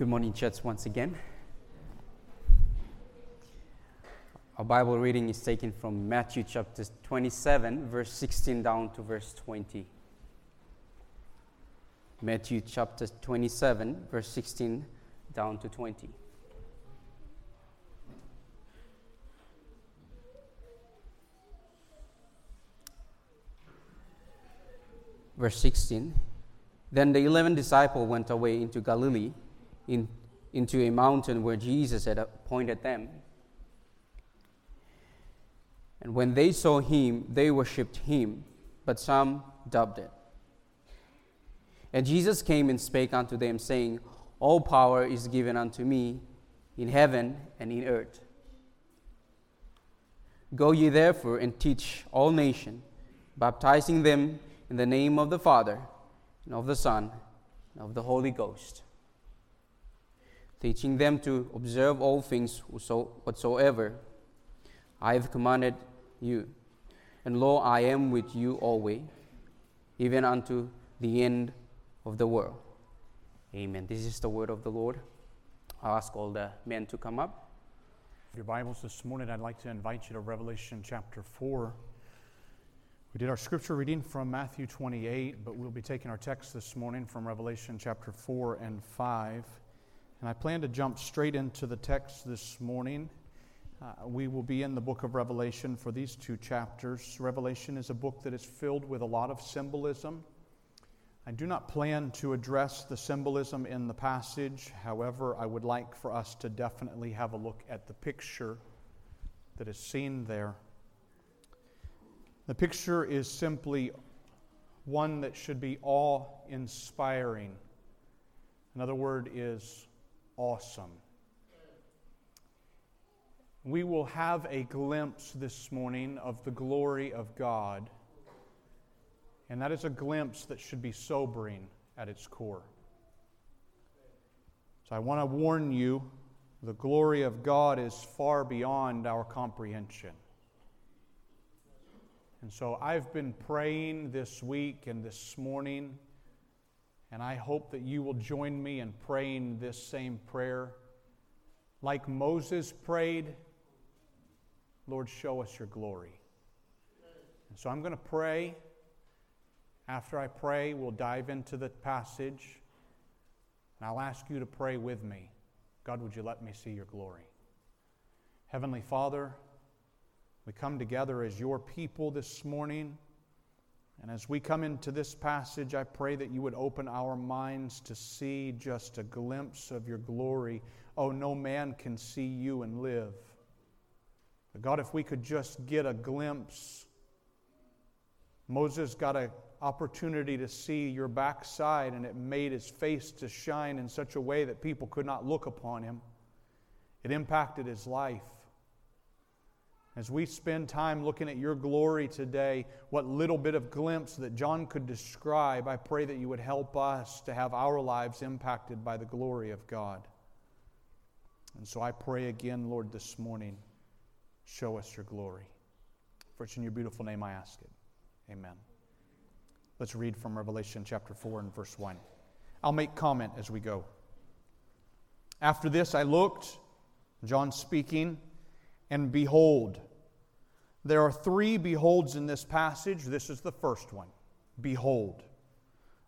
Good morning, church, once again. Our Bible reading is taken from Matthew chapter 27, verse 16 down to verse 20. Matthew chapter 27, verse 16 down to 20. Verse 16 Then the eleven disciples went away into Galilee, in, into a mountain where Jesus had appointed them. And when they saw him, they worshipped him, but some doubted. And Jesus came and spake unto them, saying, All power is given unto me in heaven and in earth. Go ye therefore and teach all nations, baptizing them in the name of the Father, and of the Son, and of the Holy Ghost, teaching them to observe all things whatsoever I have commanded you. And lo, I am with you always, even unto the end of the world. Amen. This is the word of the Lord. I'll ask all the men to come up. Your Bibles this morning, I'd like to invite you to Revelation chapter 4. We did our scripture reading from Matthew 28, but we'll be taking our text this morning from Revelation chapter 4 and 5. And I plan to jump straight into the text this morning. Uh, we will be in the book of Revelation for these two chapters. Revelation is a book that is filled with a lot of symbolism. I do not plan to address the symbolism in the passage. However, I would like for us to definitely have a look at the picture that is seen there. The picture is simply one that should be awe inspiring. Another word is awesome. We will have a glimpse this morning of the glory of God, and that is a glimpse that should be sobering at its core. So I want to warn you the glory of God is far beyond our comprehension. And so I've been praying this week and this morning, and I hope that you will join me in praying this same prayer. Like Moses prayed, Lord, show us your glory. And so I'm going to pray. After I pray, we'll dive into the passage, and I'll ask you to pray with me. God, would you let me see your glory? Heavenly Father, we come together as your people this morning. And as we come into this passage, I pray that you would open our minds to see just a glimpse of your glory. Oh, no man can see you and live. But God, if we could just get a glimpse. Moses got an opportunity to see your backside, and it made his face to shine in such a way that people could not look upon him. It impacted his life. As we spend time looking at your glory today, what little bit of glimpse that John could describe, I pray that you would help us to have our lives impacted by the glory of God. And so I pray again, Lord, this morning, show us your glory. For it's in your beautiful name I ask it. Amen. Let's read from Revelation chapter 4 and verse 1. I'll make comment as we go. After this I looked, John speaking, and behold. There are three beholds in this passage. This is the first one. Behold.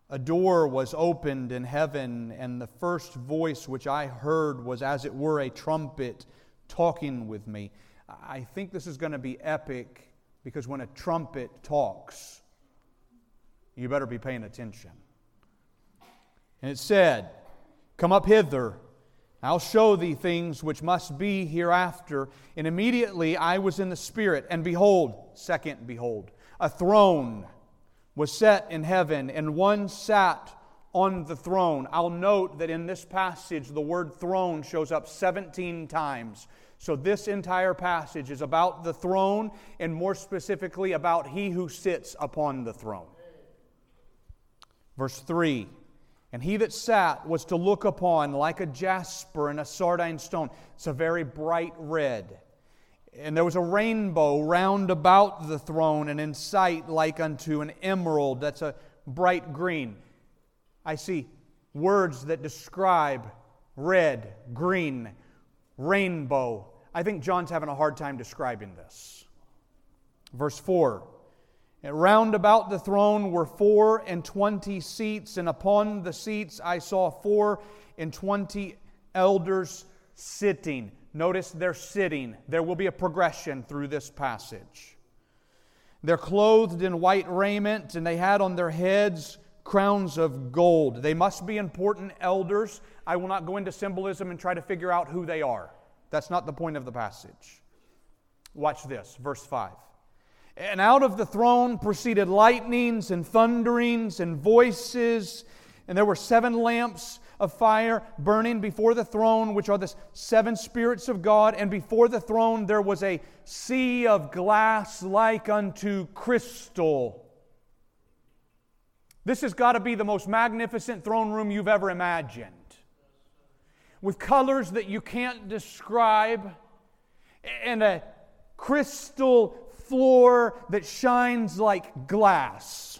A door was opened in heaven, and the first voice which I heard was as it were a trumpet talking with me. I think this is going to be epic because when a trumpet talks, you better be paying attention. And it said, Come up hither I'll show thee things which must be hereafter. And immediately I was in the Spirit, and behold, second, behold, a throne was set in heaven, and one sat on the throne. I'll note that in this passage, the word throne shows up 17 times. So, this entire passage is about the throne, and more specifically, about he who sits upon the throne. Verse 3 and he that sat was to look upon like a jasper and a sardine stone. It's a very bright red. And there was a rainbow round about the throne, and in sight like unto an emerald. That's a bright green. I see words that describe red, green, rainbow. I think John's having a hard time describing this. Verse 4 and round about the throne were four and twenty seats, and upon the seats I saw four and twenty elders sitting. Notice they're sitting. There will be a progression through this passage. They're clothed in white raiment, and they had on their heads crowns of gold. They must be important elders. I will not go into symbolism and try to figure out who they are. That's not the point of the passage. Watch this, verse 5. And out of the throne proceeded lightnings and thunderings and voices. And there were seven lamps of fire burning before the throne, which are the seven spirits of God. And before the throne there was a sea of glass like unto crystal. This has got to be the most magnificent throne room you've ever imagined. With colors that you can't describe, and a crystal floor that shines like glass.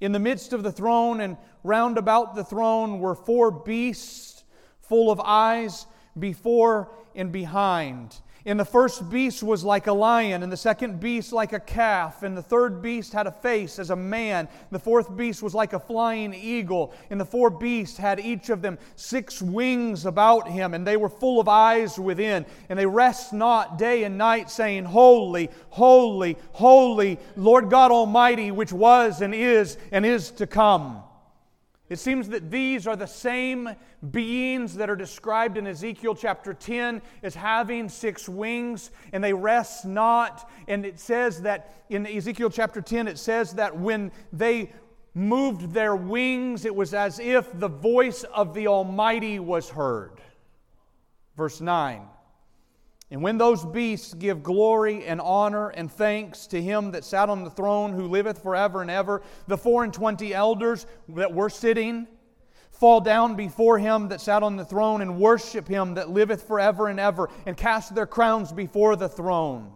In the midst of the throne and round about the throne were four beasts full of eyes before and behind. And the first beast was like a lion, and the second beast like a calf, and the third beast had a face as a man. The fourth beast was like a flying eagle, and the four beasts had each of them six wings about him, and they were full of eyes within. And they rest not day and night, saying, Holy, holy, holy, Lord God Almighty, which was and is and is to come. It seems that these are the same beings that are described in Ezekiel chapter 10 as having six wings, and they rest not. And it says that in Ezekiel chapter 10, it says that when they moved their wings, it was as if the voice of the Almighty was heard. Verse 9. And when those beasts give glory and honor and thanks to him that sat on the throne who liveth forever and ever, the four and twenty elders that were sitting fall down before him that sat on the throne and worship him that liveth forever and ever and cast their crowns before the throne.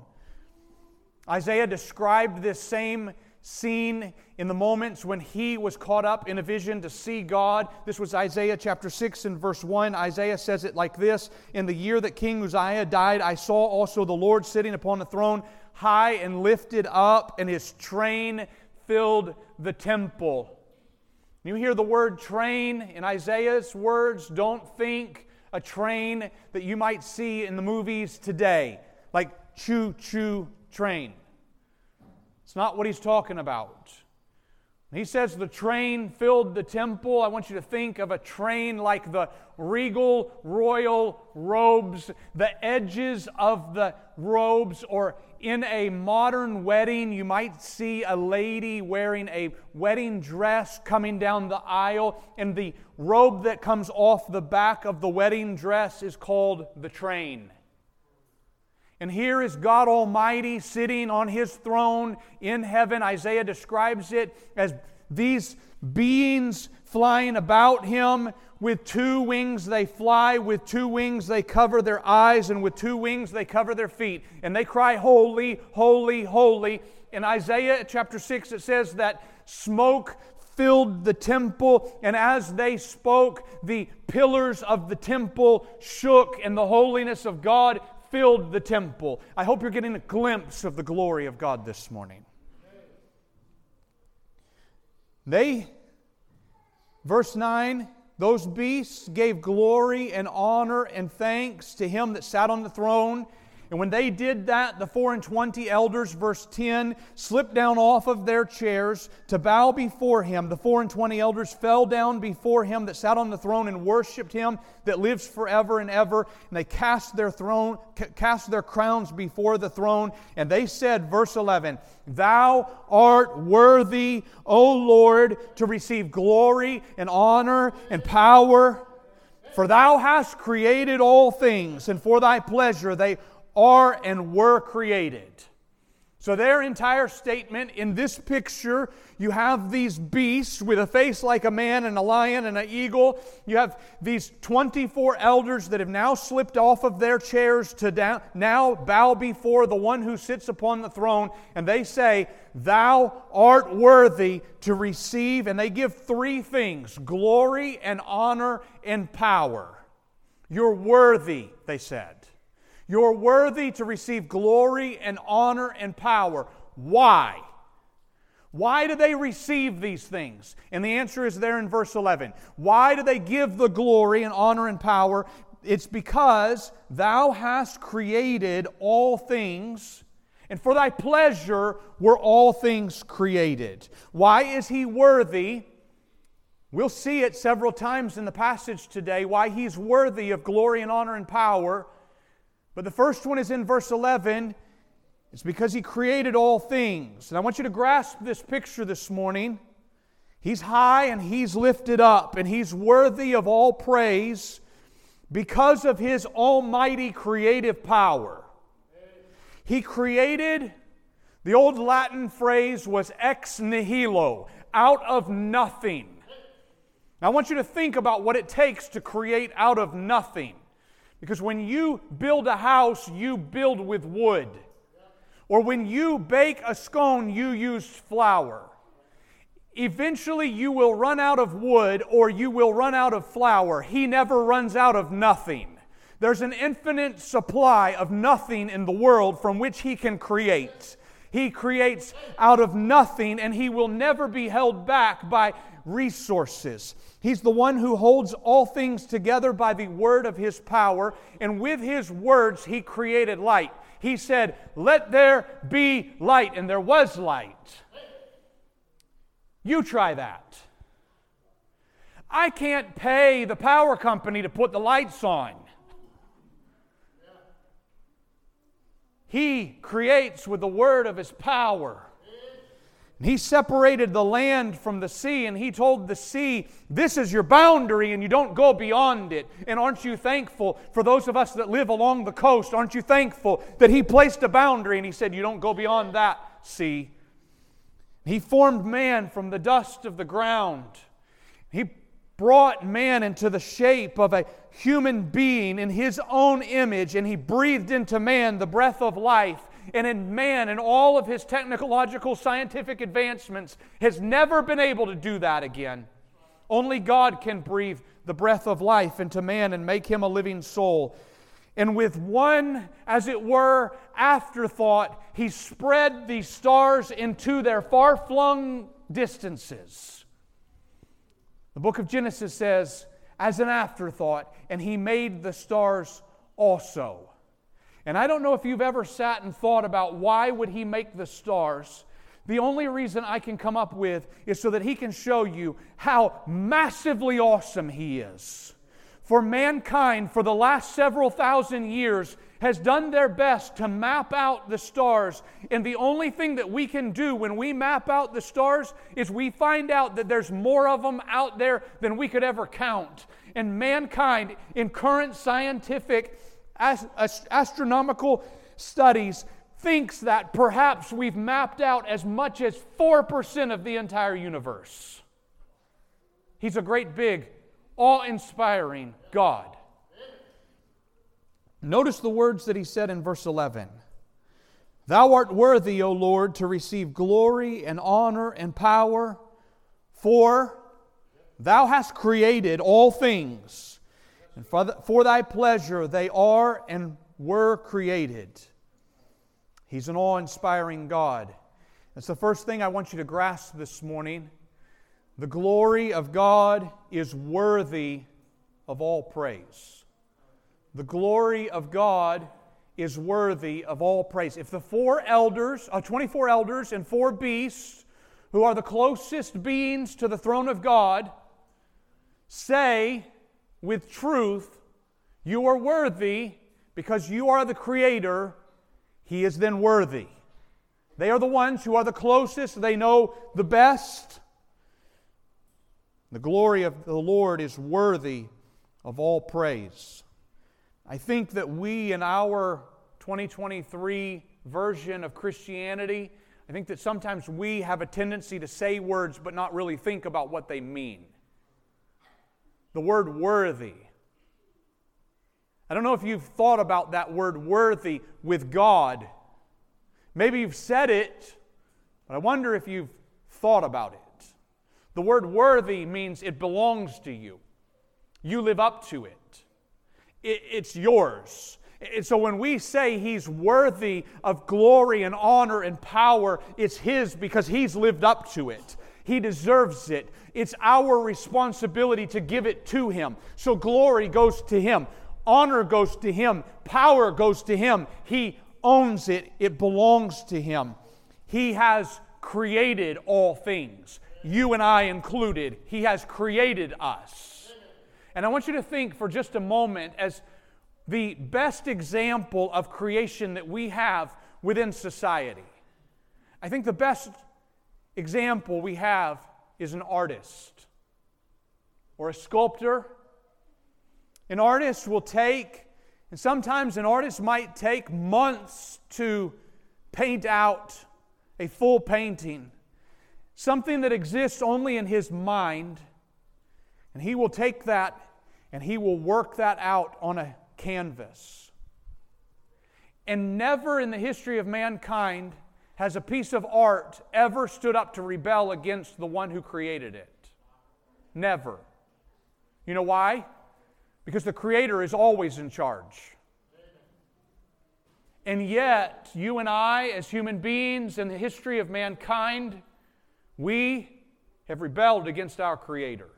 Isaiah described this same scene in the moments when he was caught up in a vision to see God. This was Isaiah chapter 6 and verse 1. Isaiah says it like this In the year that King Uzziah died, I saw also the Lord sitting upon the throne, high and lifted up, and his train filled the temple. You hear the word train in Isaiah's words, don't think a train that you might see in the movies today, like choo choo train. It's not what he's talking about. He says the train filled the temple. I want you to think of a train like the regal royal robes, the edges of the robes, or in a modern wedding, you might see a lady wearing a wedding dress coming down the aisle, and the robe that comes off the back of the wedding dress is called the train. And here is God Almighty sitting on his throne in heaven. Isaiah describes it as these beings flying about him. With two wings they fly, with two wings they cover their eyes, and with two wings they cover their feet. And they cry, Holy, holy, holy. In Isaiah chapter 6, it says that smoke filled the temple, and as they spoke, the pillars of the temple shook, and the holiness of God filled the temple. I hope you're getting a glimpse of the glory of God this morning. They, verse 9, those beasts gave glory and honor and thanks to him that sat on the throne and when they did that, the four and twenty elders, verse 10, slipped down off of their chairs to bow before him. The four and twenty elders fell down before him that sat on the throne and worshiped him that lives forever and ever. And they cast their throne, cast their crowns before the throne. And they said, verse 11, Thou art worthy, O Lord, to receive glory and honor and power. For thou hast created all things, and for thy pleasure they are and were created. So, their entire statement in this picture, you have these beasts with a face like a man and a lion and an eagle. You have these 24 elders that have now slipped off of their chairs to down, now bow before the one who sits upon the throne, and they say, Thou art worthy to receive. And they give three things glory and honor and power. You're worthy, they said. You're worthy to receive glory and honor and power. Why? Why do they receive these things? And the answer is there in verse 11. Why do they give the glory and honor and power? It's because thou hast created all things, and for thy pleasure were all things created. Why is he worthy? We'll see it several times in the passage today why he's worthy of glory and honor and power but the first one is in verse 11. It's because he created all things. And I want you to grasp this picture this morning. He's high and he's lifted up, and he's worthy of all praise because of his almighty creative power. He created, the old Latin phrase was ex nihilo, out of nothing. Now, I want you to think about what it takes to create out of nothing. Because when you build a house, you build with wood. Or when you bake a scone, you use flour. Eventually, you will run out of wood or you will run out of flour. He never runs out of nothing. There's an infinite supply of nothing in the world from which He can create. He creates out of nothing, and He will never be held back by resources. He's the one who holds all things together by the word of his power, and with his words, he created light. He said, Let there be light, and there was light. You try that. I can't pay the power company to put the lights on. He creates with the word of his power. He separated the land from the sea, and he told the sea, This is your boundary, and you don't go beyond it. And aren't you thankful for those of us that live along the coast? Aren't you thankful that he placed a boundary and he said, You don't go beyond that sea? He formed man from the dust of the ground. He brought man into the shape of a human being in his own image, and he breathed into man the breath of life and in man and all of his technological scientific advancements has never been able to do that again. Only God can breathe the breath of life into man and make him a living soul. And with one, as it were, afterthought, he spread these stars into their far flung distances. The book of Genesis says, as an afterthought, and he made the stars also. And I don't know if you've ever sat and thought about why would he make the stars? The only reason I can come up with is so that he can show you how massively awesome he is. For mankind, for the last several thousand years, has done their best to map out the stars. And the only thing that we can do when we map out the stars is we find out that there's more of them out there than we could ever count. And mankind, in current scientific astronomical studies thinks that perhaps we've mapped out as much as 4% of the entire universe. He's a great, big, awe inspiring God. Notice the words that he said in verse 11 Thou art worthy, O Lord, to receive glory and honor and power, for thou hast created all things and for, for thy pleasure they are and were created. He's an awe inspiring God. That's the first thing I want you to grasp this morning. The glory of God is worthy of all praise. The glory of God is worthy of all praise. If the four elders, uh, 24 elders and four beasts, who are the closest beings to the throne of God, say with truth, you are worthy because you are the creator, he is then worthy. They are the ones who are the closest, they know the best. The glory of the Lord is worthy of all praise. I think that we in our 2023 version of Christianity, I think that sometimes we have a tendency to say words but not really think about what they mean. The word worthy. I don't know if you've thought about that word worthy with God. Maybe you've said it, but I wonder if you've thought about it. The word worthy means it belongs to you, you live up to it, it's yours. And so when we say he's worthy of glory and honor and power, it's his because he's lived up to it. He deserves it. It's our responsibility to give it to him. So glory goes to him, honor goes to him, power goes to him. He owns it, it belongs to him. He has created all things, you and I included. He has created us. And I want you to think for just a moment as the best example of creation that we have within society. I think the best example we have is an artist or a sculptor. An artist will take, and sometimes an artist might take months to paint out a full painting, something that exists only in his mind, and he will take that and he will work that out on a canvas. And never in the history of mankind has a piece of art ever stood up to rebel against the one who created it. Never. You know why? Because the Creator is always in charge. And yet, you and I, as human beings in the history of mankind, we have rebelled against our Creator.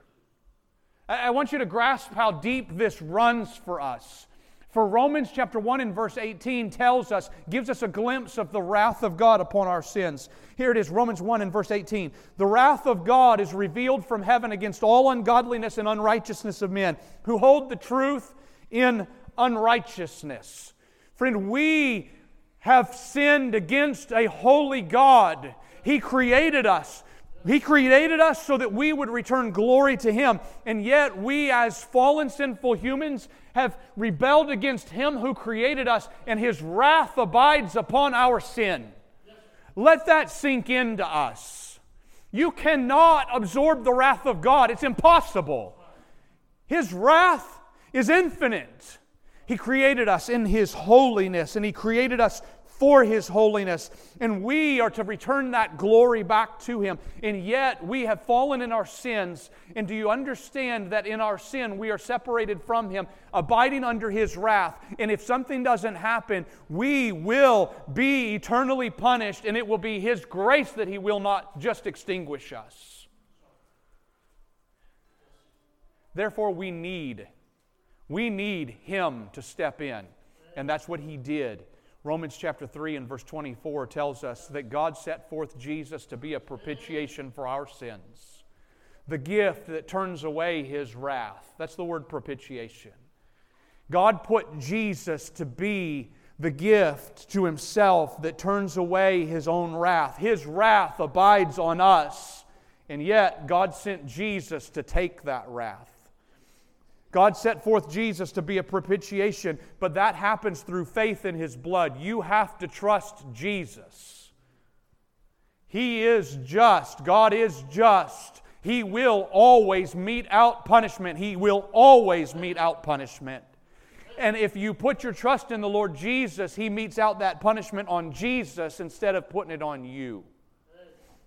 I want you to grasp how deep this runs for us. For Romans chapter 1 and verse 18 tells us, gives us a glimpse of the wrath of God upon our sins. Here it is, Romans 1 and verse 18. The wrath of God is revealed from heaven against all ungodliness and unrighteousness of men who hold the truth in unrighteousness. Friend, we have sinned against a holy God. He created us. He created us so that we would return glory to Him. And yet, we, as fallen, sinful humans, have rebelled against Him who created us, and His wrath abides upon our sin. Let that sink into us. You cannot absorb the wrath of God, it's impossible. His wrath is infinite. He created us in His holiness, and He created us for His holiness, and we are to return that glory back to Him. And yet we have fallen in our sins. And do you understand that in our sin we are separated from Him, abiding under His wrath? And if something doesn't happen, we will be eternally punished, and it will be His grace that He will not just extinguish us. Therefore, we need, we need Him to step in. And that's what He did. Romans chapter 3 and verse 24 tells us that God set forth Jesus to be a propitiation for our sins, the gift that turns away his wrath. That's the word propitiation. God put Jesus to be the gift to himself that turns away his own wrath. His wrath abides on us, and yet God sent Jesus to take that wrath. God set forth Jesus to be a propitiation, but that happens through faith in his blood. You have to trust Jesus. He is just. God is just. He will always mete out punishment. He will always mete out punishment. And if you put your trust in the Lord Jesus, He metes out that punishment on Jesus instead of putting it on you.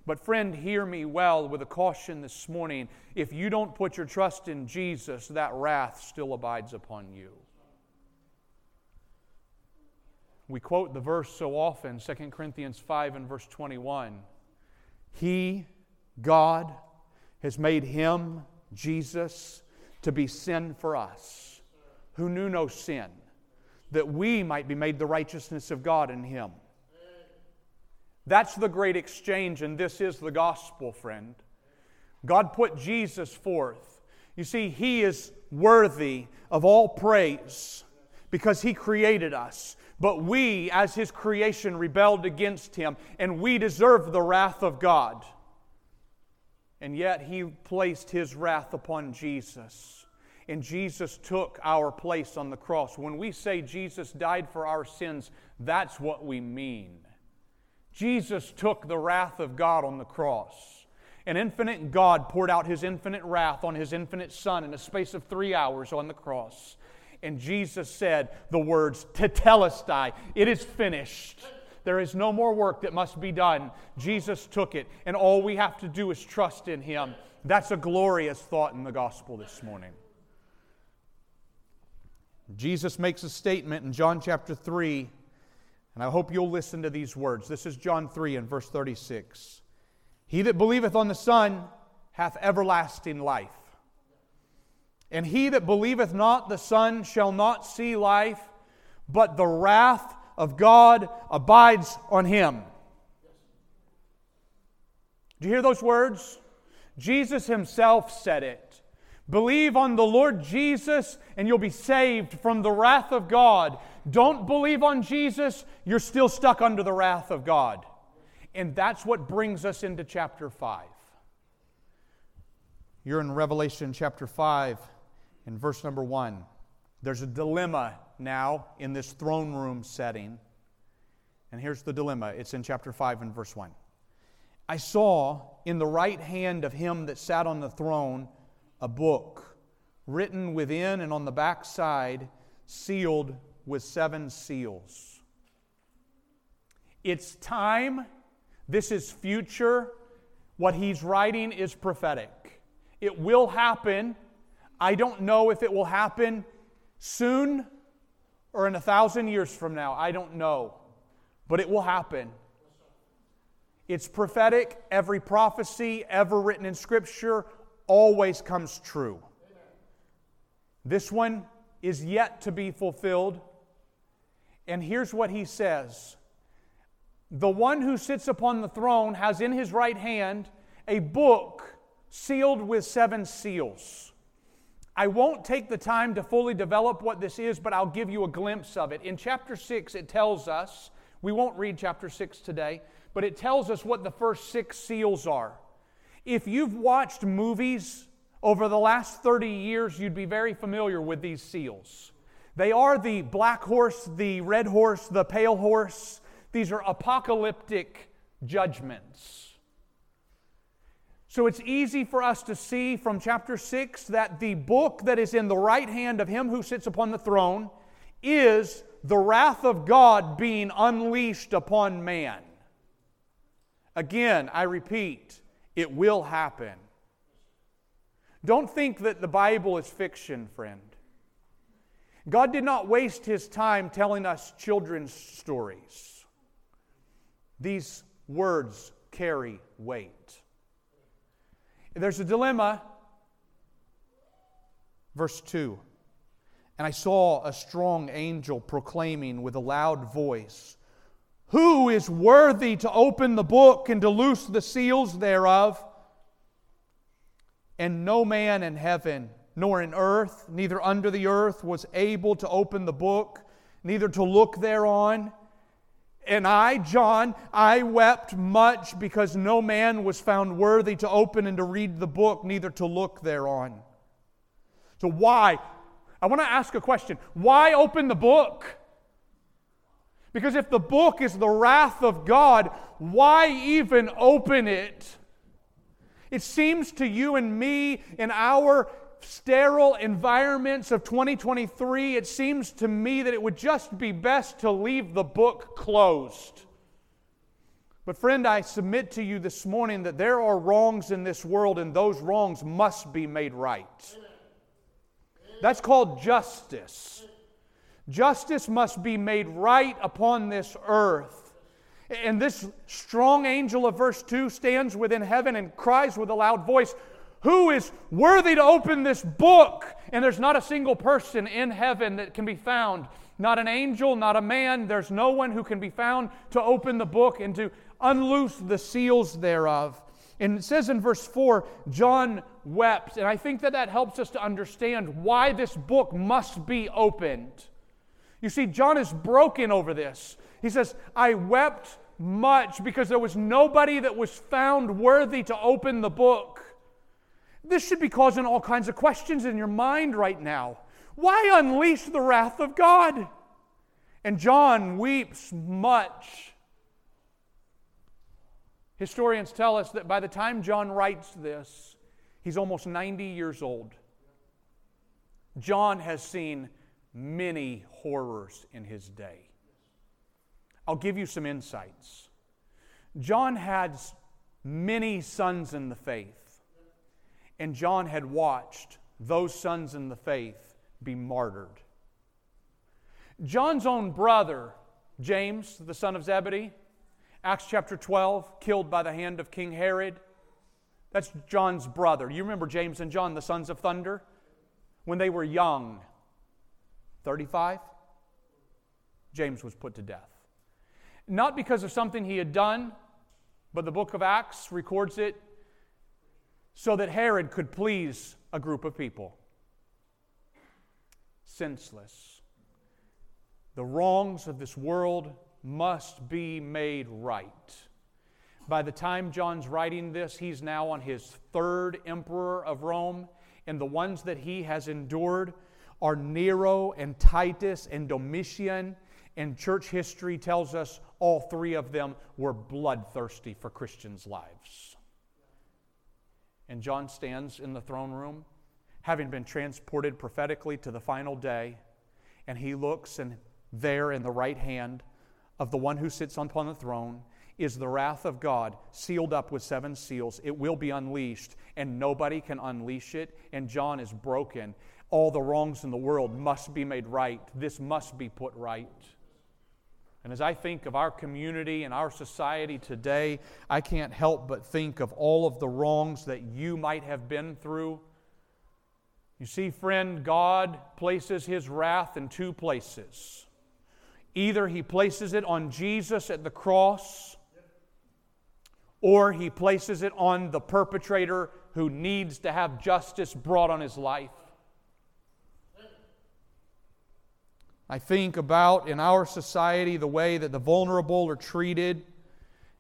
But, friend, hear me well with a caution this morning. If you don't put your trust in Jesus, that wrath still abides upon you. We quote the verse so often, 2 Corinthians 5 and verse 21. He, God, has made him, Jesus, to be sin for us, who knew no sin, that we might be made the righteousness of God in him. That's the great exchange, and this is the gospel, friend. God put Jesus forth. You see, He is worthy of all praise because He created us. But we, as His creation, rebelled against Him, and we deserve the wrath of God. And yet He placed His wrath upon Jesus. and Jesus took our place on the cross. When we say Jesus died for our sins, that's what we mean. Jesus took the wrath of God on the cross. An infinite God poured out his infinite wrath on his infinite Son in a space of three hours on the cross. And Jesus said the words, Tetelestai, it is finished. There is no more work that must be done. Jesus took it, and all we have to do is trust in him. That's a glorious thought in the gospel this morning. Jesus makes a statement in John chapter 3, and I hope you'll listen to these words. This is John 3 and verse 36. He that believeth on the Son hath everlasting life. And he that believeth not the Son shall not see life, but the wrath of God abides on him. Do you hear those words? Jesus himself said it. Believe on the Lord Jesus and you'll be saved from the wrath of God. Don't believe on Jesus, you're still stuck under the wrath of God. And that's what brings us into chapter 5. You're in Revelation chapter 5 in verse number 1. There's a dilemma now in this throne room setting. And here's the dilemma it's in chapter 5 and verse 1. I saw in the right hand of him that sat on the throne a book written within and on the back side, sealed with seven seals. It's time. This is future. What he's writing is prophetic. It will happen. I don't know if it will happen soon or in a thousand years from now. I don't know. But it will happen. It's prophetic. Every prophecy ever written in Scripture always comes true. This one is yet to be fulfilled. And here's what he says The one who sits upon the throne has in his right hand a book sealed with seven seals. I won't take the time to fully develop what this is, but I'll give you a glimpse of it. In chapter 6, it tells us, we won't read chapter 6 today, but it tells us what the first six seals are. If you've watched movies over the last 30 years, you'd be very familiar with these seals. They are the black horse, the red horse, the pale horse. These are apocalyptic judgments. So it's easy for us to see from chapter 6 that the book that is in the right hand of him who sits upon the throne is the wrath of God being unleashed upon man. Again, I repeat, it will happen. Don't think that the Bible is fiction, friend. God did not waste his time telling us children's stories. These words carry weight. There's a dilemma. Verse 2 And I saw a strong angel proclaiming with a loud voice, who is worthy to open the book and to loose the seals thereof? And no man in heaven, nor in earth, neither under the earth, was able to open the book, neither to look thereon. And I, John, I wept much because no man was found worthy to open and to read the book, neither to look thereon. So, why? I want to ask a question. Why open the book? Because if the book is the wrath of God, why even open it? It seems to you and me in our sterile environments of 2023, it seems to me that it would just be best to leave the book closed. But, friend, I submit to you this morning that there are wrongs in this world, and those wrongs must be made right. That's called justice. Justice must be made right upon this earth. And this strong angel of verse 2 stands within heaven and cries with a loud voice, Who is worthy to open this book? And there's not a single person in heaven that can be found. Not an angel, not a man. There's no one who can be found to open the book and to unloose the seals thereof. And it says in verse 4, John wept. And I think that that helps us to understand why this book must be opened. You see, John is broken over this. He says, I wept much because there was nobody that was found worthy to open the book. This should be causing all kinds of questions in your mind right now. Why unleash the wrath of God? And John weeps much. Historians tell us that by the time John writes this, he's almost 90 years old. John has seen many horrors in his day. I'll give you some insights. John had many sons in the faith, and John had watched those sons in the faith be martyred. John's own brother, James, the son of Zebedee, Acts chapter 12, killed by the hand of King Herod. That's John's brother. You remember James and John, the sons of thunder? When they were young, 35, James was put to death. Not because of something he had done, but the book of Acts records it so that Herod could please a group of people. Senseless. The wrongs of this world must be made right. By the time John's writing this, he's now on his third emperor of Rome, and the ones that he has endured are Nero and Titus and Domitian. And church history tells us all three of them were bloodthirsty for Christians' lives. And John stands in the throne room, having been transported prophetically to the final day, and he looks, and there in the right hand of the one who sits upon the throne is the wrath of God sealed up with seven seals. It will be unleashed, and nobody can unleash it. And John is broken. All the wrongs in the world must be made right. This must be put right. And as I think of our community and our society today, I can't help but think of all of the wrongs that you might have been through. You see, friend, God places His wrath in two places. Either He places it on Jesus at the cross, or He places it on the perpetrator who needs to have justice brought on his life. I think about in our society the way that the vulnerable are treated.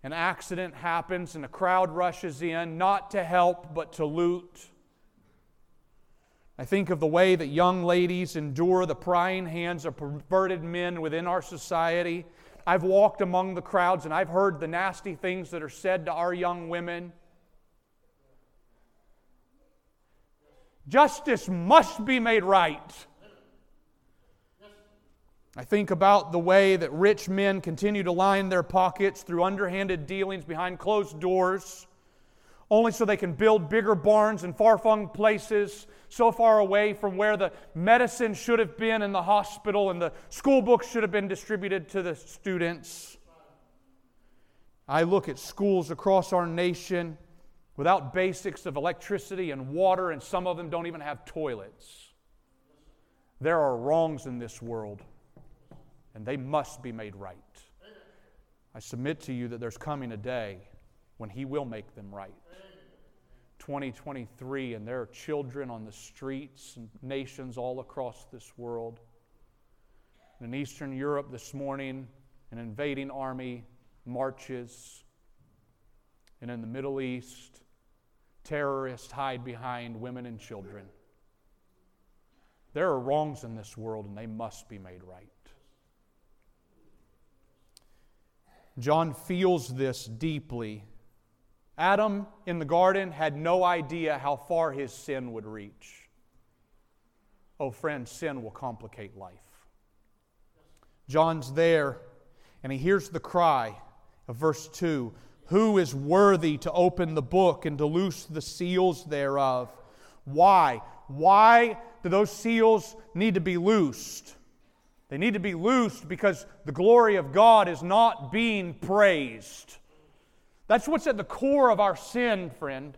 An accident happens and a crowd rushes in, not to help, but to loot. I think of the way that young ladies endure the prying hands of perverted men within our society. I've walked among the crowds and I've heard the nasty things that are said to our young women. Justice must be made right. I think about the way that rich men continue to line their pockets through underhanded dealings behind closed doors, only so they can build bigger barns in far flung places so far away from where the medicine should have been in the hospital and the school books should have been distributed to the students. I look at schools across our nation without basics of electricity and water, and some of them don't even have toilets. There are wrongs in this world and they must be made right. I submit to you that there's coming a day when He will make them right. 2023, and there are children on the streets and nations all across this world. In Eastern Europe this morning, an invading army marches. And in the Middle East, terrorists hide behind women and children. There are wrongs in this world, and they must be made right. John feels this deeply. Adam in the garden had no idea how far his sin would reach. Oh, friend, sin will complicate life. John's there, and he hears the cry of verse 2 Who is worthy to open the book and to loose the seals thereof? Why? Why do those seals need to be loosed? They need to be loosed because the glory of God is not being praised. That's what's at the core of our sin, friend.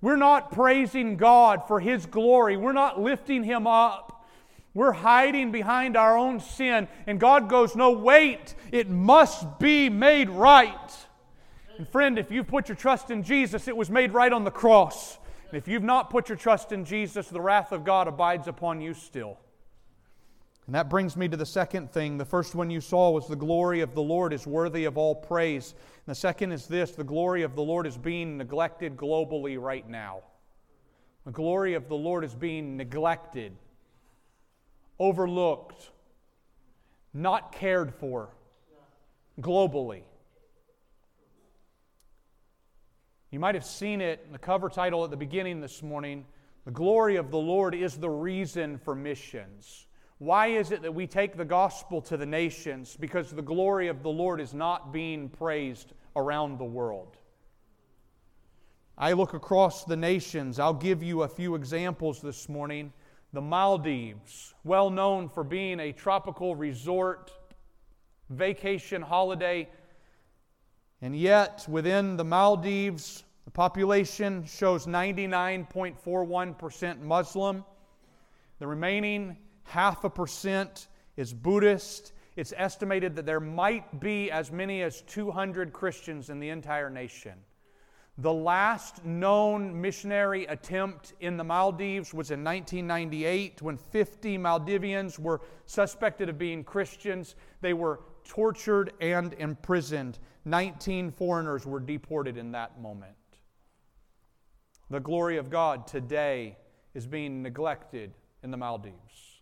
We're not praising God for His glory, we're not lifting Him up. We're hiding behind our own sin. And God goes, No, wait, it must be made right. And friend, if you've put your trust in Jesus, it was made right on the cross. And if you've not put your trust in Jesus, the wrath of God abides upon you still. And that brings me to the second thing. The first one you saw was the glory of the Lord is worthy of all praise. And the second is this the glory of the Lord is being neglected globally right now. The glory of the Lord is being neglected, overlooked, not cared for globally. You might have seen it in the cover title at the beginning this morning. The glory of the Lord is the reason for missions. Why is it that we take the gospel to the nations? Because the glory of the Lord is not being praised around the world. I look across the nations. I'll give you a few examples this morning. The Maldives, well known for being a tropical resort, vacation holiday, and yet within the Maldives, the population shows 99.41% Muslim. The remaining half a percent is Buddhist. It's estimated that there might be as many as 200 Christians in the entire nation. The last known missionary attempt in the Maldives was in 1998 when 50 Maldivians were suspected of being Christians. They were tortured and imprisoned. 19 foreigners were deported in that moment. The glory of God today is being neglected in the Maldives.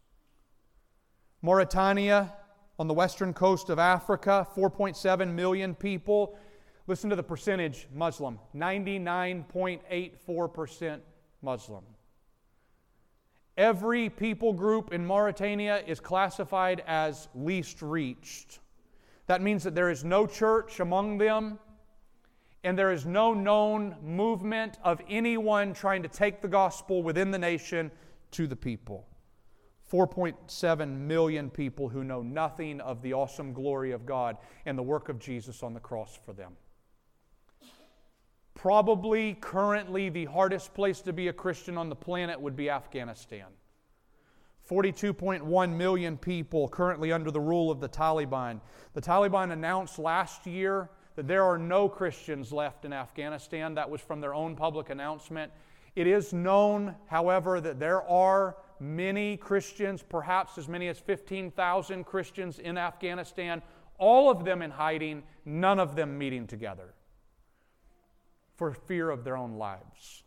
Mauritania, on the western coast of Africa, 4.7 million people. Listen to the percentage Muslim 99.84% Muslim. Every people group in Mauritania is classified as least reached. That means that there is no church among them, and there is no known movement of anyone trying to take the gospel within the nation to the people. 4.7 million people who know nothing of the awesome glory of God and the work of Jesus on the cross for them. Probably currently the hardest place to be a Christian on the planet would be Afghanistan. 42.1 million people currently under the rule of the Taliban. The Taliban announced last year that there are no Christians left in Afghanistan. That was from their own public announcement. It is known, however, that there are many Christians, perhaps as many as 15,000 Christians in Afghanistan, all of them in hiding, none of them meeting together for fear of their own lives.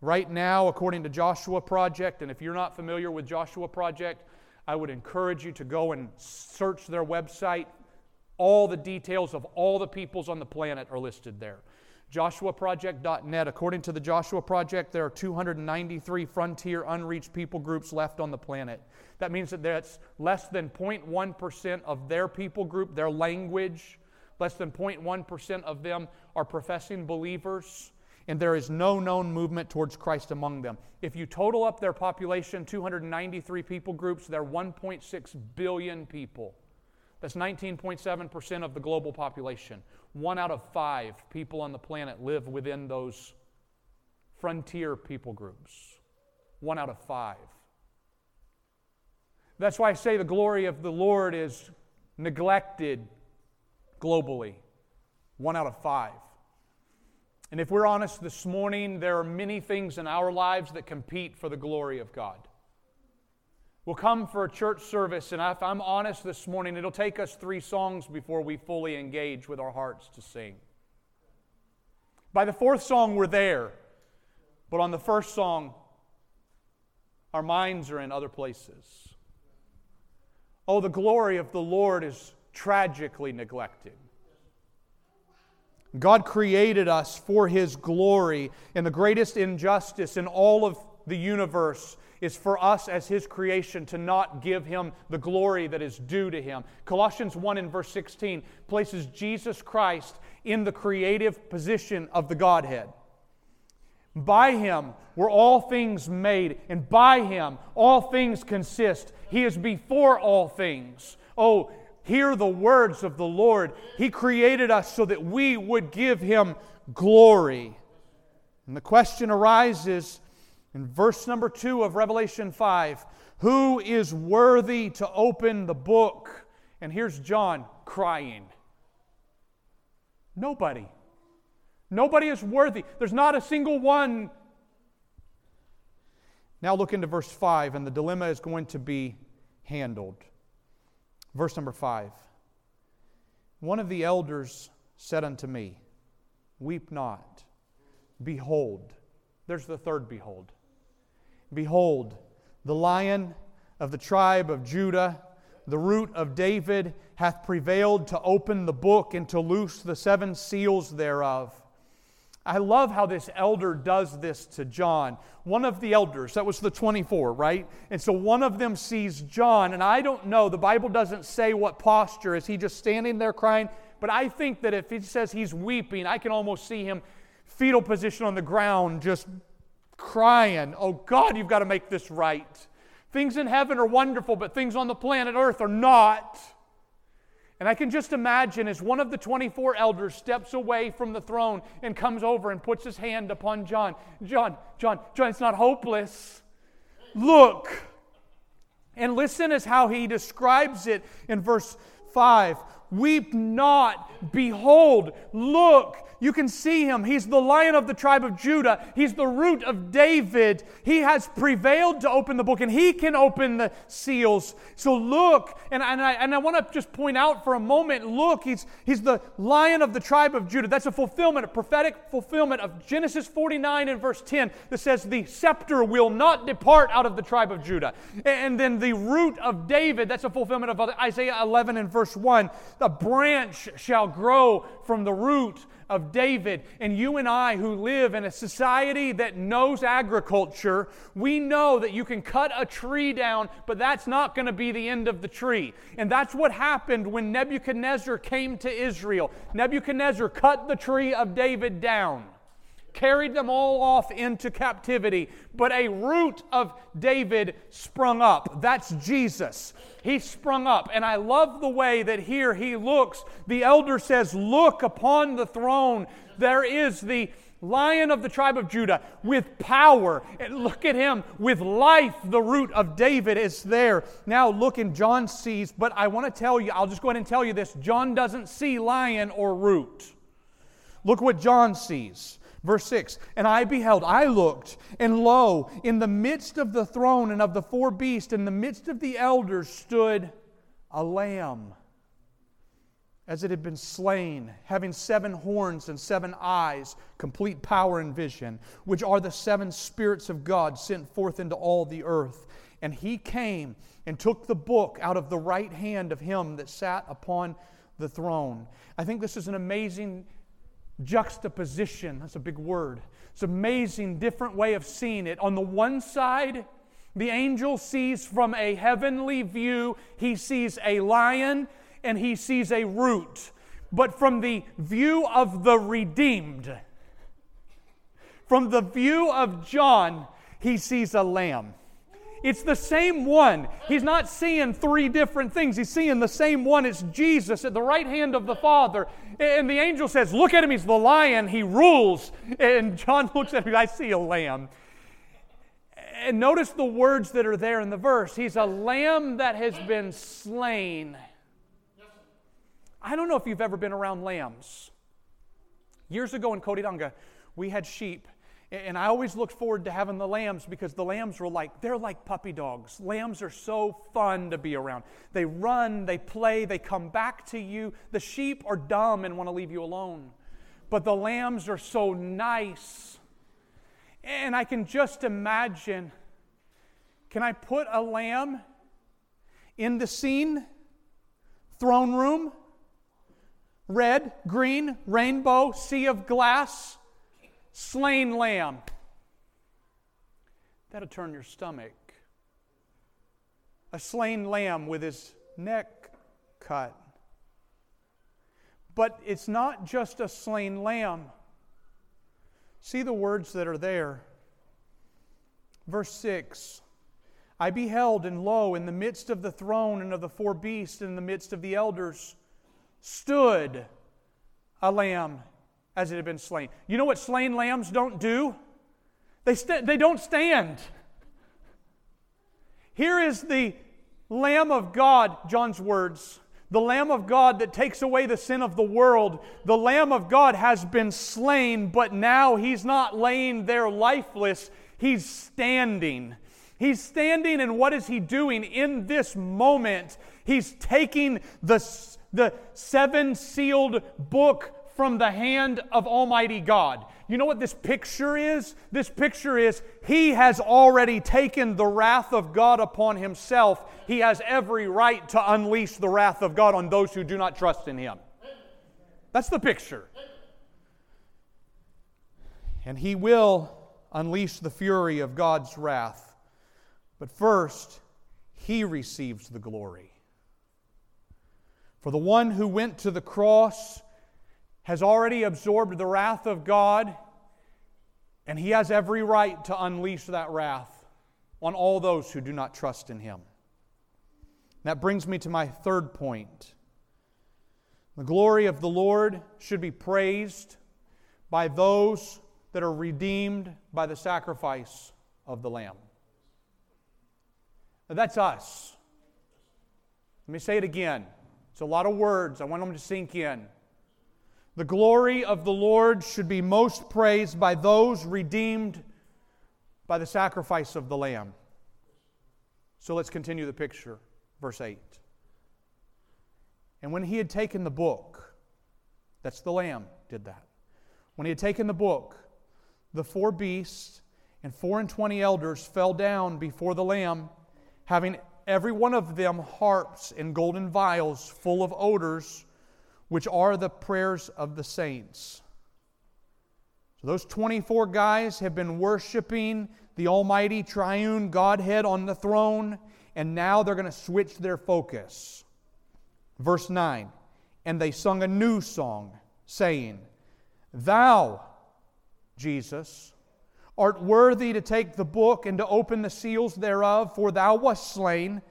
Right now, according to Joshua Project, and if you're not familiar with Joshua Project, I would encourage you to go and search their website. All the details of all the peoples on the planet are listed there. JoshuaProject.net. According to the Joshua Project, there are 293 frontier unreached people groups left on the planet. That means that that's less than 0.1% of their people group, their language, less than 0.1% of them are professing believers and there is no known movement towards Christ among them. If you total up their population, 293 people groups, they're 1.6 billion people. That's 19.7% of the global population. One out of five people on the planet live within those frontier people groups. One out of five. That's why I say the glory of the Lord is neglected globally. One out of five. And if we're honest this morning, there are many things in our lives that compete for the glory of God. We'll come for a church service, and if I'm honest this morning, it'll take us three songs before we fully engage with our hearts to sing. By the fourth song, we're there, but on the first song, our minds are in other places. Oh, the glory of the Lord is tragically neglected. God created us for His glory, and the greatest injustice in all of the universe is for us as His creation to not give Him the glory that is due to Him. Colossians 1 and verse 16 places Jesus Christ in the creative position of the Godhead. By Him were all things made, and by Him all things consist. He is before all things. Oh, hear the words of the Lord. He created us so that we would give Him glory. And the question arises in verse number two of Revelation 5 Who is worthy to open the book? And here's John crying. Nobody. Nobody is worthy. There's not a single one. Now look into verse 5, and the dilemma is going to be handled. Verse number five One of the elders said unto me, Weep not. Behold, there's the third behold. Behold, the lion of the tribe of Judah, the root of David, hath prevailed to open the book and to loose the seven seals thereof. I love how this elder does this to John. One of the elders, that was the 24, right? And so one of them sees John, and I don't know, the Bible doesn't say what posture. Is he just standing there crying? But I think that if he says he's weeping, I can almost see him fetal position on the ground, just crying, Oh God, you've got to make this right. Things in heaven are wonderful, but things on the planet Earth are not. And I can just imagine as one of the 24 elders steps away from the throne and comes over and puts his hand upon John. John, John, John, it's not hopeless. Look. And listen as how he describes it in verse 5. Weep not, behold, look, you can see him. He's the lion of the tribe of Judah. He's the root of David. He has prevailed to open the book, and he can open the seals. So look, and, and I, and I want to just point out for a moment look, he's, he's the lion of the tribe of Judah. That's a fulfillment, a prophetic fulfillment of Genesis 49 and verse 10 that says, The scepter will not depart out of the tribe of Judah. And then the root of David, that's a fulfillment of Isaiah 11 and verse 1. The branch shall grow from the root of David. And you and I, who live in a society that knows agriculture, we know that you can cut a tree down, but that's not going to be the end of the tree. And that's what happened when Nebuchadnezzar came to Israel. Nebuchadnezzar cut the tree of David down carried them all off into captivity. But a root of David sprung up. That's Jesus. He sprung up. And I love the way that here he looks. The elder says, Look upon the throne. There is the lion of the tribe of Judah with power. And look at him with life. The root of David is there. Now look in John sees, but I want to tell you, I'll just go ahead and tell you this John doesn't see lion or root. Look what John sees. Verse 6 And I beheld, I looked, and lo, in the midst of the throne and of the four beasts, in the midst of the elders, stood a lamb, as it had been slain, having seven horns and seven eyes, complete power and vision, which are the seven spirits of God sent forth into all the earth. And he came and took the book out of the right hand of him that sat upon the throne. I think this is an amazing juxtaposition. That's a big word. It's amazing, different way of seeing it. On the one side, the angel sees from a heavenly view, he sees a lion and he sees a root. But from the view of the redeemed, from the view of John, he sees a lamb. It's the same one. He's not seeing three different things. He's seeing the same one. It's Jesus at the right hand of the Father. And the angel says, Look at him. He's the lion. He rules. And John looks at him. I see a lamb. And notice the words that are there in the verse. He's a lamb that has been slain. I don't know if you've ever been around lambs. Years ago in Cotitonga, we had sheep and I always looked forward to having the lambs because the lambs were like, they're like puppy dogs. Lambs are so fun to be around. They run, they play, they come back to you. The sheep are dumb and want to leave you alone. But the lambs are so nice. And I can just imagine can I put a lamb in the scene? Throne room? Red, green, rainbow, sea of glass? Slain lamb. That'll turn your stomach. A slain lamb with his neck cut. But it's not just a slain lamb. See the words that are there. Verse 6 I beheld, and lo, in the midst of the throne and of the four beasts, and in the midst of the elders, stood a lamb as it had been slain. You know what slain lambs don't do? They, st- they don't stand. Here is the Lamb of God, John's words. The Lamb of God that takes away the sin of the world. The Lamb of God has been slain, but now he's not laying there lifeless. He's standing. He's standing, and what is he doing in this moment? He's taking the, the seven sealed book from the hand of Almighty God. You know what this picture is? This picture is he has already taken the wrath of God upon himself. He has every right to unleash the wrath of God on those who do not trust in him. That's the picture. And he will unleash the fury of God's wrath. But first, he receives the glory. For the one who went to the cross has already absorbed the wrath of God, and he has every right to unleash that wrath on all those who do not trust in him. That brings me to my third point. The glory of the Lord should be praised by those that are redeemed by the sacrifice of the Lamb. Now, that's us. Let me say it again. It's a lot of words. I want them to sink in. The glory of the Lord should be most praised by those redeemed by the sacrifice of the Lamb. So let's continue the picture. Verse 8. And when he had taken the book, that's the Lamb did that. When he had taken the book, the four beasts and four and twenty elders fell down before the Lamb, having every one of them harps and golden vials full of odors, which are the prayers of the saints. So, those 24 guys have been worshiping the Almighty Triune Godhead on the throne, and now they're going to switch their focus. Verse 9 And they sung a new song, saying, Thou, Jesus, art worthy to take the book and to open the seals thereof, for thou wast slain,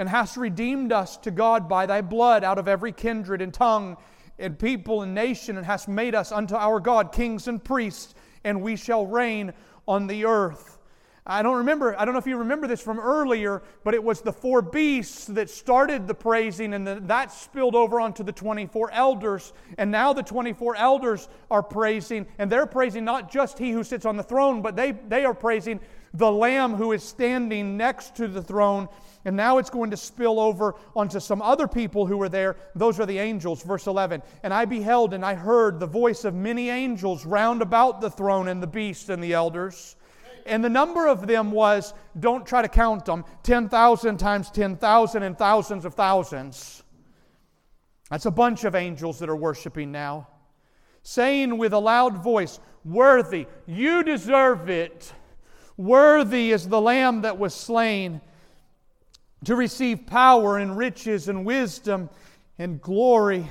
and hast redeemed us to God by thy blood out of every kindred and tongue and people and nation, and hast made us unto our God kings and priests, and we shall reign on the earth. I don't remember, I don't know if you remember this from earlier, but it was the four beasts that started the praising, and the, that spilled over onto the 24 elders. And now the 24 elders are praising, and they're praising not just he who sits on the throne, but they, they are praising the Lamb who is standing next to the throne. And now it's going to spill over onto some other people who were there. Those are the angels. Verse 11. And I beheld and I heard the voice of many angels round about the throne and the beast and the elders and the number of them was, don't try to count them, 10,000 times 10,000 and thousands of thousands. That's a bunch of angels that are worshiping now. Saying with a loud voice, Worthy, you deserve it. Worthy is the Lamb that was slain to receive power and riches and wisdom and glory,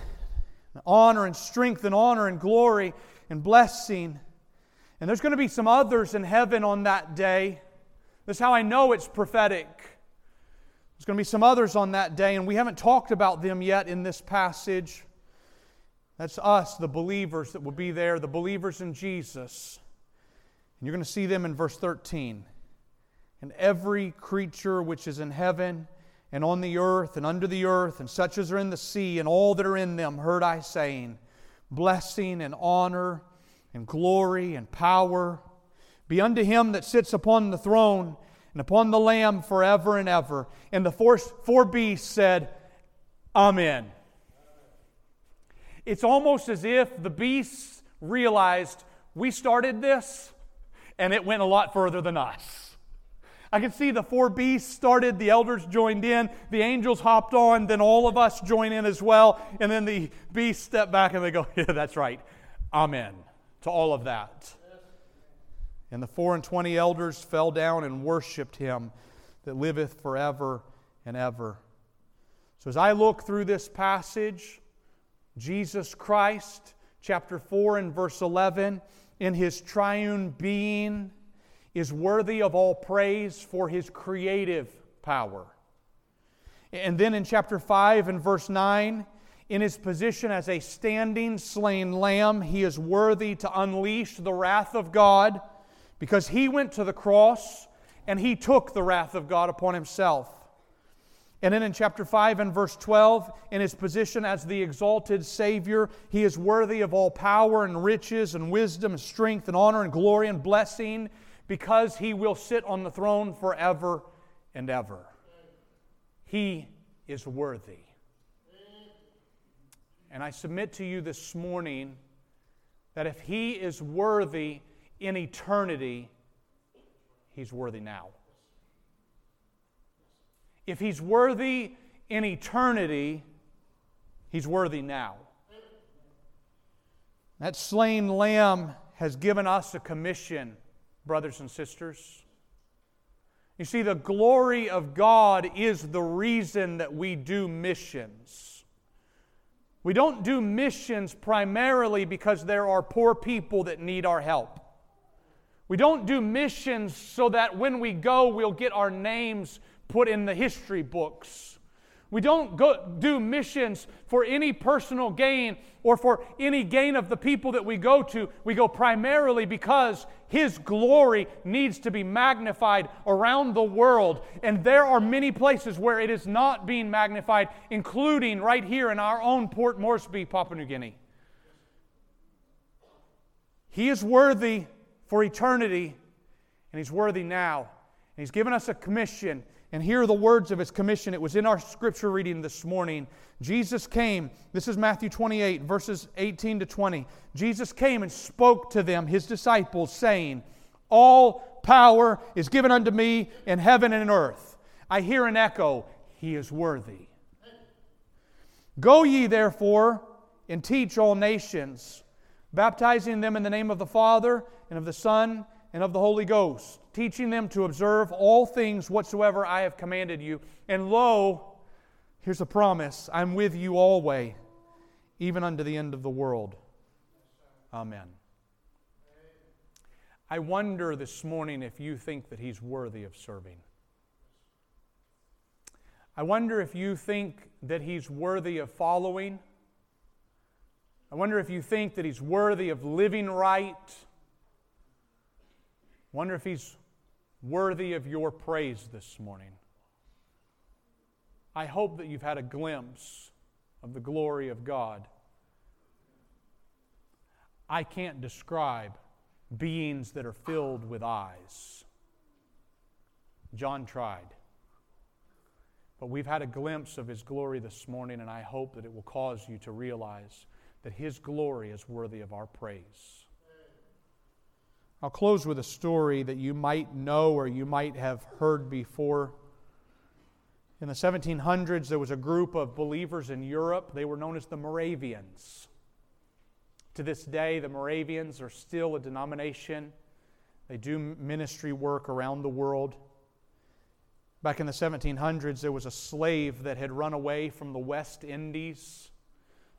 honor and strength and honor and glory and blessing and there's going to be some others in heaven on that day. This is how I know it's prophetic. There's going to be some others on that day, and we haven't talked about them yet in this passage. That's us, the believers that will be there, the believers in Jesus. And you're going to see them in verse 13. And every creature which is in heaven and on the earth and under the earth, and such as are in the sea, and all that are in them, heard I saying, Blessing and honor and glory and power be unto him that sits upon the throne and upon the Lamb forever and ever. And the four, four beasts said, Amen. It's almost as if the beasts realized we started this and it went a lot further than us. I can see the four beasts started, the elders joined in, the angels hopped on, then all of us join in as well, and then the beasts step back and they go, Yeah, that's right. Amen to all of that. And the four and twenty elders fell down and worshiped him that liveth forever and ever. So as I look through this passage, Jesus Christ, chapter 4 and verse 11, in his triune being, is worthy of all praise for his creative power. And then in chapter 5 and verse 9, in his position as a standing slain lamb, he is worthy to unleash the wrath of God because he went to the cross and he took the wrath of God upon himself. And then in chapter 5 and verse 12, in his position as the exalted Savior, he is worthy of all power and riches and wisdom and strength and honor and glory and blessing because he will sit on the throne forever and ever. He is worthy. And I submit to you this morning that if He is worthy in eternity, He's worthy now. If He's worthy in eternity, He's worthy now. That slain lamb has given us a commission, brothers and sisters. You see, the glory of God is the reason that we do missions. We don't do missions primarily because there are poor people that need our help. We don't do missions so that when we go, we'll get our names put in the history books. We don't go, do missions for any personal gain or for any gain of the people that we go to. We go primarily because His glory needs to be magnified around the world. And there are many places where it is not being magnified, including right here in our own Port Moresby, Papua New Guinea. He is worthy for eternity, and He's worthy now. And He's given us a commission and here are the words of his commission. It was in our scripture reading this morning. Jesus came, this is Matthew 28, verses 18 to 20. Jesus came and spoke to them, his disciples, saying, All power is given unto me in heaven and in earth. I hear an echo, He is worthy. Go ye therefore and teach all nations, baptizing them in the name of the Father and of the Son and of the Holy Ghost, teaching them to observe all things whatsoever I have commanded you. And lo, here's a promise I'm with you always, even unto the end of the world. Amen. I wonder this morning if you think that He's worthy of serving. I wonder if you think that He's worthy of following. I wonder if you think that He's worthy of living right Wonder if he's worthy of your praise this morning. I hope that you've had a glimpse of the glory of God. I can't describe beings that are filled with eyes. John tried. But we've had a glimpse of his glory this morning, and I hope that it will cause you to realize that his glory is worthy of our praise. I'll close with a story that you might know or you might have heard before. In the 1700s, there was a group of believers in Europe. They were known as the Moravians. To this day, the Moravians are still a denomination. They do ministry work around the world. Back in the 1700s, there was a slave that had run away from the West Indies,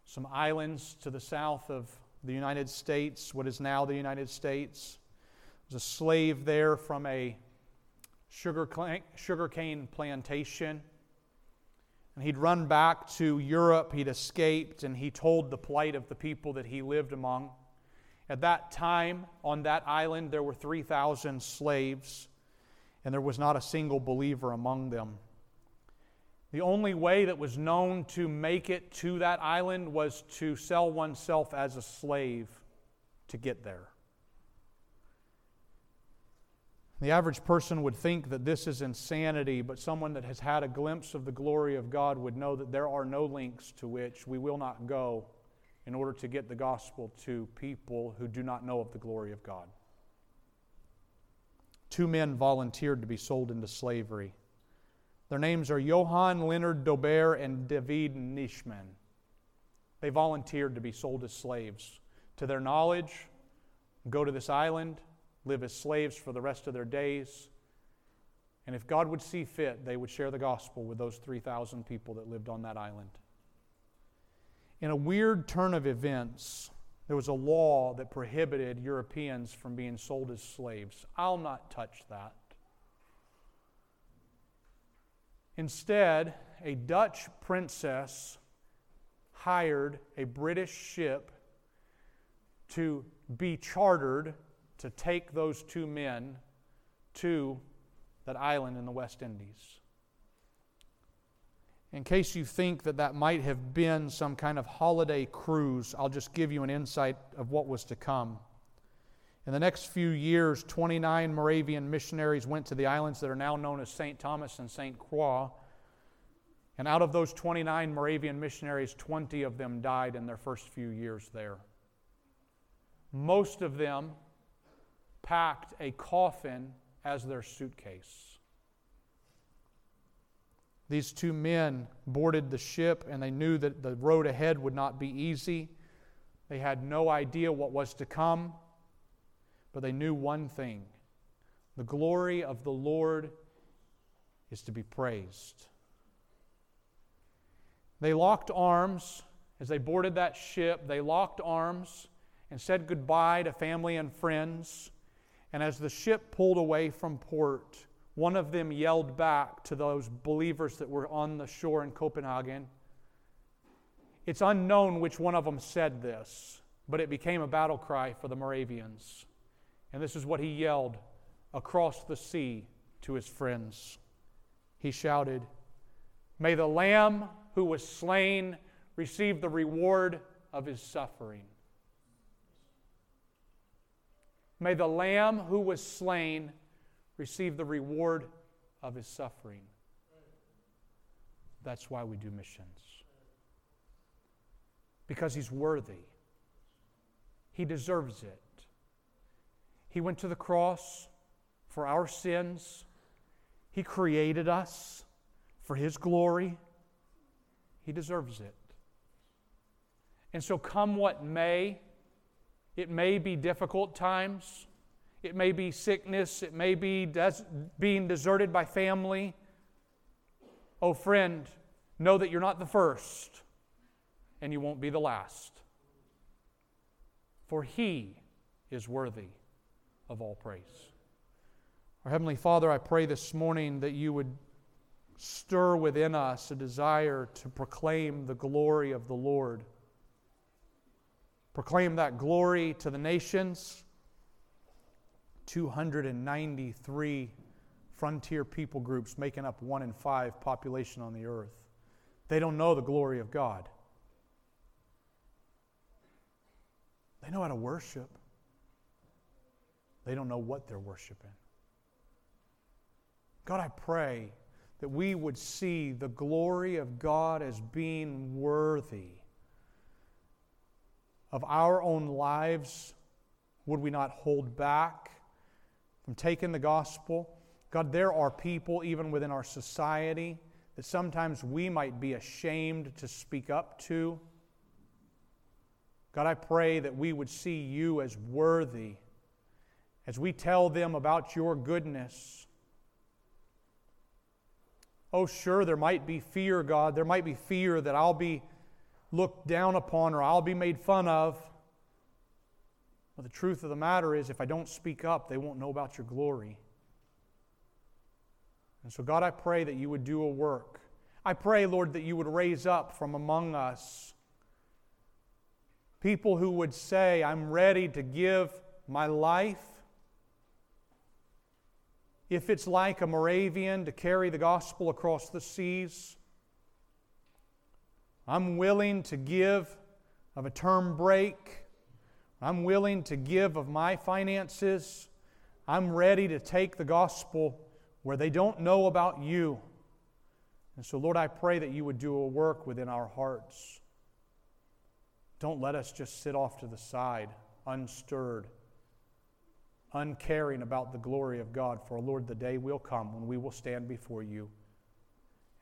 some islands to the south of the United States, what is now the United States was a slave there from a sugar sugarcane plantation. And he'd run back to Europe. He'd escaped, and he told the plight of the people that he lived among. At that time, on that island, there were 3,000 slaves, and there was not a single believer among them. The only way that was known to make it to that island was to sell oneself as a slave to get there. The average person would think that this is insanity, but someone that has had a glimpse of the glory of God would know that there are no links to which we will not go in order to get the gospel to people who do not know of the glory of God. Two men volunteered to be sold into slavery. Their names are Johann Leonard Dobert and David Nitschmann. They volunteered to be sold as slaves. To their knowledge, go to this island, live as slaves for the rest of their days. And if God would see fit, they would share the gospel with those 3,000 people that lived on that island. In a weird turn of events, there was a law that prohibited Europeans from being sold as slaves. I'll not touch that. Instead, a Dutch princess hired a British ship to be chartered to take those two men to that island in the West Indies. In case you think that that might have been some kind of holiday cruise, I'll just give you an insight of what was to come. In the next few years, 29 Moravian missionaries went to the islands that are now known as St. Thomas and St. Croix. And out of those 29 Moravian missionaries, 20 of them died in their first few years there. most of them packed a coffin as their suitcase. These two men boarded the ship and they knew that the road ahead would not be easy. They had no idea what was to come, but they knew one thing the glory of the Lord is to be praised. They locked arms as they boarded that ship. They locked arms and said goodbye to family and friends. And as the ship pulled away from port, one of them yelled back to those believers that were on the shore in Copenhagen. It's unknown which one of them said this, but it became a battle cry for the Moravians. And this is what he yelled across the sea to his friends. He shouted, May the Lamb who was slain receive the reward of his suffering. May the Lamb who was slain receive the reward of his suffering. That's why we do missions. Because he's worthy, he deserves it. He went to the cross for our sins, he created us for his glory. He deserves it. And so, come what may, it may be difficult times. It may be sickness. It may be des- being deserted by family. Oh, friend, know that you're not the first, and you won't be the last. For He is worthy of all praise. Our Heavenly Father, I pray this morning that you would stir within us a desire to proclaim the glory of the Lord. Proclaim that glory to the nations. 293 frontier people groups making up one in five population on the earth. They don't know the glory of God. They know how to worship. They don't know what they're worshiping. God, I pray that we would see the glory of God as being worthy of our own lives. Would we not hold back from taking the gospel? God, there are people, even within our society, that sometimes we might be ashamed to speak up to. God, I pray that we would see you as worthy as we tell them about your goodness Oh, sure, there might be fear, God. There might be fear that I'll be looked down upon or I'll be made fun of. But the truth of the matter is, if I don't speak up, they won't know about your glory. And so, God, I pray that you would do a work. I pray, Lord, that you would raise up from among us people who would say, I'm ready to give my life if it's like a Moravian to carry the gospel across the seas. I'm willing to give of a term break. I'm willing to give of my finances. I'm ready to take the gospel where they don't know about you. And so, Lord, I pray that you would do a work within our hearts. Don't let us just sit off to the side, unstirred uncaring about the glory of God. For, Lord, the day will come when we will stand before you.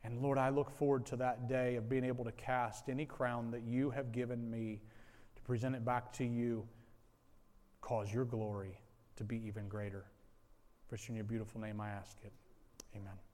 And Lord, I look forward to that day of being able to cast any crown that you have given me to present it back to you, cause your glory to be even greater. For in your beautiful name I ask it. Amen.